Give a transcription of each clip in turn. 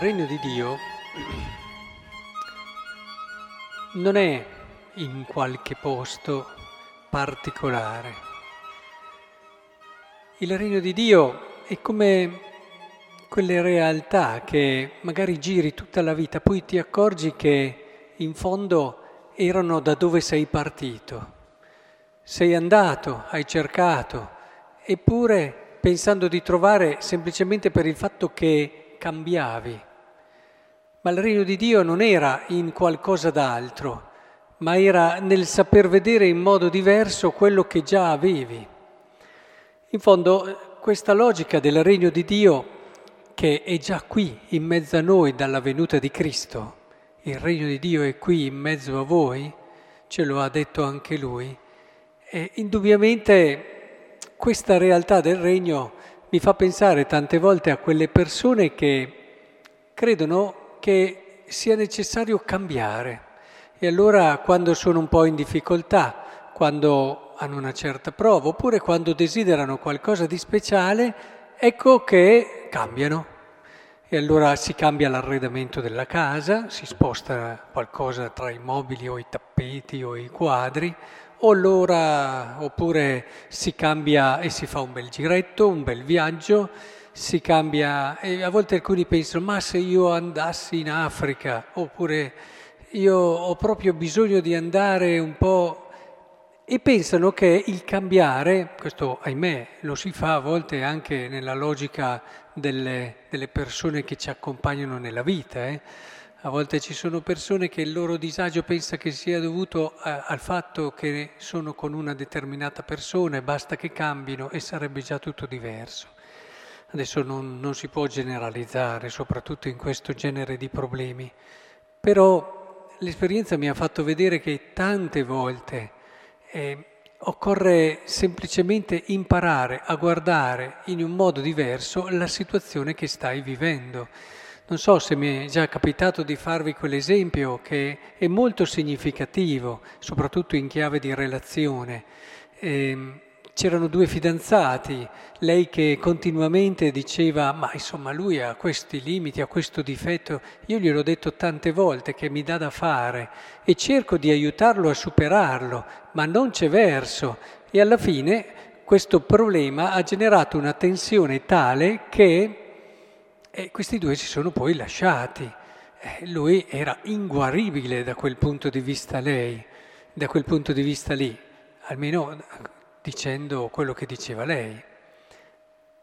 regno di Dio non è in qualche posto particolare. Il regno di Dio è come quelle realtà che magari giri tutta la vita, poi ti accorgi che in fondo erano da dove sei partito. Sei andato, hai cercato, eppure pensando di trovare semplicemente per il fatto che cambiavi. Ma il regno di Dio non era in qualcosa d'altro, ma era nel saper vedere in modo diverso quello che già avevi. In fondo, questa logica del regno di Dio, che è già qui in mezzo a noi dalla venuta di Cristo, il regno di Dio è qui in mezzo a voi, ce lo ha detto anche Lui, e indubbiamente questa realtà del regno mi fa pensare tante volte a quelle persone che credono che sia necessario cambiare e allora quando sono un po' in difficoltà, quando hanno una certa prova oppure quando desiderano qualcosa di speciale, ecco che cambiano. E allora si cambia l'arredamento della casa, si sposta qualcosa tra i mobili o i tappeti o i quadri, allora, oppure si cambia e si fa un bel giretto, un bel viaggio, si cambia e a volte alcuni pensano ma se io andassi in Africa oppure io ho proprio bisogno di andare un po' e pensano che il cambiare, questo ahimè lo si fa a volte anche nella logica delle, delle persone che ci accompagnano nella vita, eh? A volte ci sono persone che il loro disagio pensa che sia dovuto a, al fatto che sono con una determinata persona e basta che cambino e sarebbe già tutto diverso. Adesso non, non si può generalizzare, soprattutto in questo genere di problemi, però l'esperienza mi ha fatto vedere che tante volte eh, occorre semplicemente imparare a guardare in un modo diverso la situazione che stai vivendo. Non so se mi è già capitato di farvi quell'esempio che è molto significativo, soprattutto in chiave di relazione. Eh, c'erano due fidanzati, lei che continuamente diceva ma insomma lui ha questi limiti, ha questo difetto, io gliel'ho detto tante volte che mi dà da fare e cerco di aiutarlo a superarlo, ma non c'è verso. E alla fine questo problema ha generato una tensione tale che e questi due si sono poi lasciati. Eh, lui era inguaribile da quel punto di vista lei, da quel punto di vista lì, almeno dicendo quello che diceva lei.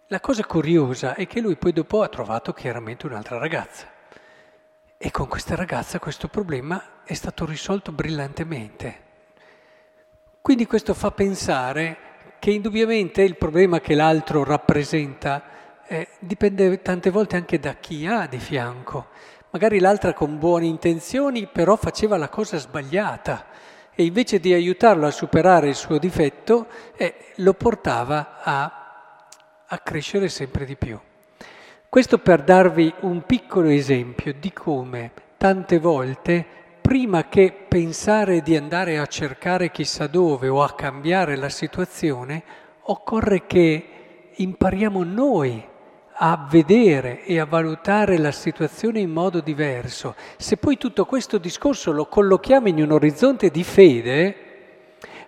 La cosa curiosa è che lui poi dopo ha trovato chiaramente un'altra ragazza e con questa ragazza questo problema è stato risolto brillantemente. Quindi questo fa pensare che indubbiamente il problema che l'altro rappresenta eh, dipende tante volte anche da chi ha di fianco. Magari l'altra con buone intenzioni però faceva la cosa sbagliata e invece di aiutarlo a superare il suo difetto eh, lo portava a, a crescere sempre di più. Questo per darvi un piccolo esempio di come tante volte, prima che pensare di andare a cercare chissà dove o a cambiare la situazione, occorre che impariamo noi a vedere e a valutare la situazione in modo diverso, se poi tutto questo discorso lo collochiamo in un orizzonte di fede,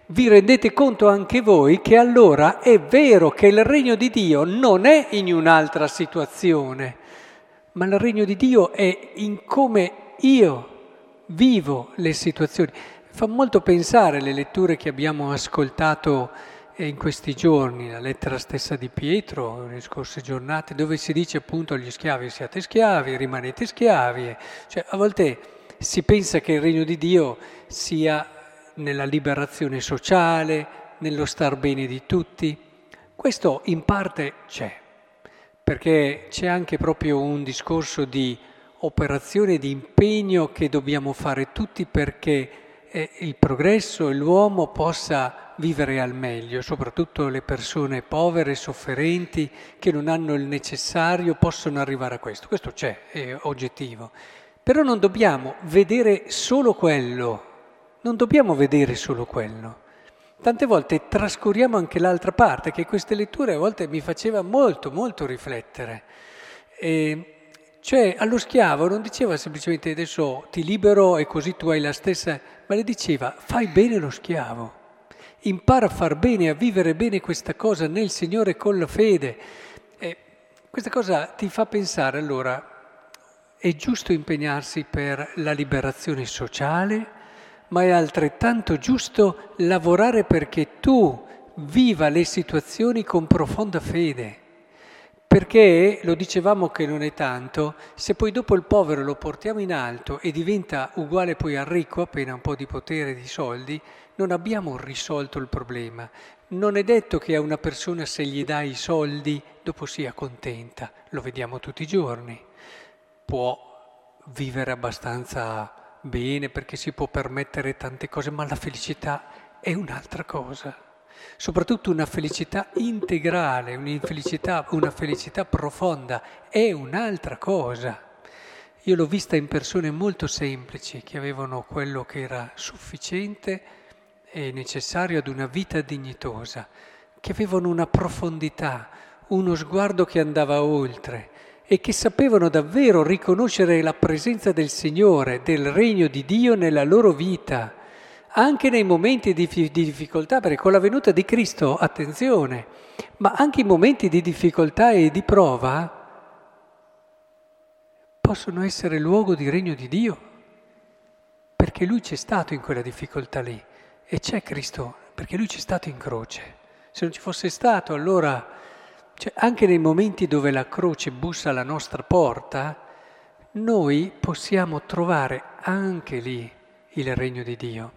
vi rendete conto anche voi che allora è vero che il regno di Dio non è in un'altra situazione, ma il regno di Dio è in come io vivo le situazioni. Fa molto pensare le letture che abbiamo ascoltato e in questi giorni, la lettera stessa di Pietro, nelle scorse giornate, dove si dice appunto agli schiavi siate schiavi, rimanete schiavi, cioè a volte si pensa che il regno di Dio sia nella liberazione sociale, nello star bene di tutti. Questo in parte c'è, perché c'è anche proprio un discorso di operazione, di impegno che dobbiamo fare tutti perché eh, il progresso e l'uomo possa vivere al meglio, soprattutto le persone povere, sofferenti, che non hanno il necessario, possono arrivare a questo. Questo c'è, è oggettivo. Però non dobbiamo vedere solo quello, non dobbiamo vedere solo quello. Tante volte trascuriamo anche l'altra parte, che queste letture a volte mi faceva molto, molto riflettere. E Cioè allo schiavo non diceva semplicemente adesso ti libero e così tu hai la stessa, ma le diceva fai bene lo schiavo, impara a far bene, a vivere bene questa cosa nel Signore con la fede. E questa cosa ti fa pensare allora, è giusto impegnarsi per la liberazione sociale, ma è altrettanto giusto lavorare perché tu viva le situazioni con profonda fede. Perché, lo dicevamo che non è tanto, se poi dopo il povero lo portiamo in alto e diventa uguale poi al ricco, appena un po' di potere e di soldi, non abbiamo risolto il problema. Non è detto che a una persona se gli dai i soldi dopo sia contenta, lo vediamo tutti i giorni. Può vivere abbastanza bene perché si può permettere tante cose, ma la felicità è un'altra cosa soprattutto una felicità integrale, felicità, una felicità profonda, è un'altra cosa. Io l'ho vista in persone molto semplici che avevano quello che era sufficiente e necessario ad una vita dignitosa, che avevano una profondità, uno sguardo che andava oltre e che sapevano davvero riconoscere la presenza del Signore, del regno di Dio nella loro vita anche nei momenti di, di, difficoltà, perché con la venuta di Cristo, attenzione, ma anche i momenti di difficoltà e di prova possono essere luogo di regno di Dio, perché Lui c'è stato in quella difficoltà lì e c'è Cristo, perché Lui c'è stato in croce. Se non ci fosse stato, allora, cioè, anche nei momenti dove la croce bussa alla nostra porta, noi possiamo trovare anche lì il regno di Dio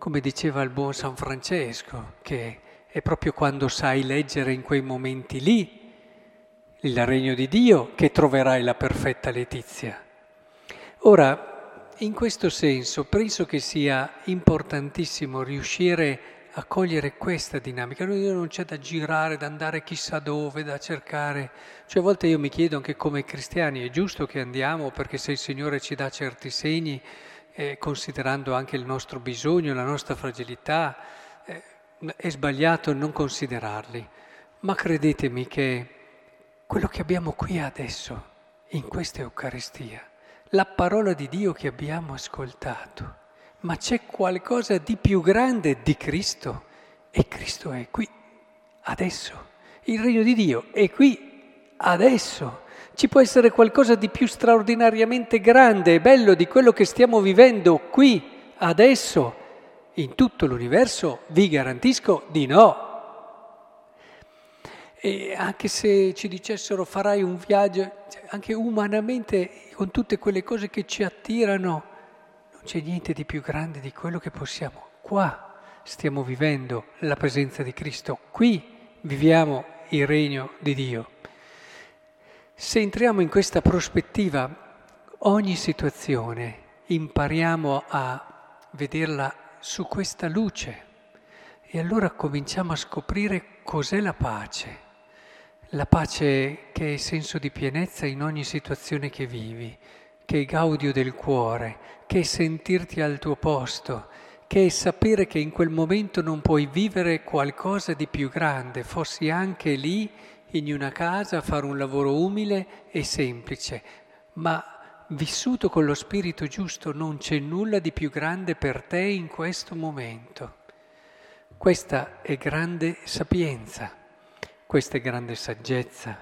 come diceva il buon San Francesco, che è proprio quando sai leggere in quei momenti lì il regno di Dio che troverai la perfetta letizia. Ora, in questo senso, penso che sia importantissimo riuscire a cogliere questa dinamica. Non c'è da girare, da andare chissà dove, da cercare. Cioè a volte io mi chiedo anche come cristiani, è giusto che andiamo perché se il Signore ci dà certi segni, eh, considerando anche il nostro bisogno, la nostra fragilità, eh, è sbagliato non considerarli. Ma credetemi che quello che abbiamo qui adesso, in questa Eucaristia, la parola di Dio che abbiamo ascoltato, ma c'è qualcosa di più grande di Cristo e Cristo è qui, adesso. Il regno di Dio è qui, adesso. Ci può essere qualcosa di più straordinariamente grande e bello di quello che stiamo vivendo qui, adesso, in tutto l'universo? Vi garantisco di no. E anche se ci dicessero farai un viaggio, cioè, anche umanamente, con tutte quelle cose che ci attirano, non c'è niente di più grande di quello che possiamo. Qua stiamo vivendo la presenza di Cristo, qui viviamo il regno di Dio. Se entriamo in questa prospettiva, ogni situazione impariamo a vederla su questa luce e allora cominciamo a scoprire cos'è la pace. La pace che è senso di pienezza in ogni situazione che vivi, che è gaudio del cuore, che è sentirti al tuo posto, che è sapere che in quel momento non puoi vivere qualcosa di più grande, fossi anche lì in una casa a fare un lavoro umile e semplice, ma vissuto con lo spirito giusto non c'è nulla di più grande per te in questo momento. Questa è grande sapienza, questa è grande saggezza,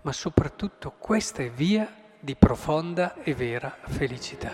ma soprattutto questa è via di profonda e vera felicità.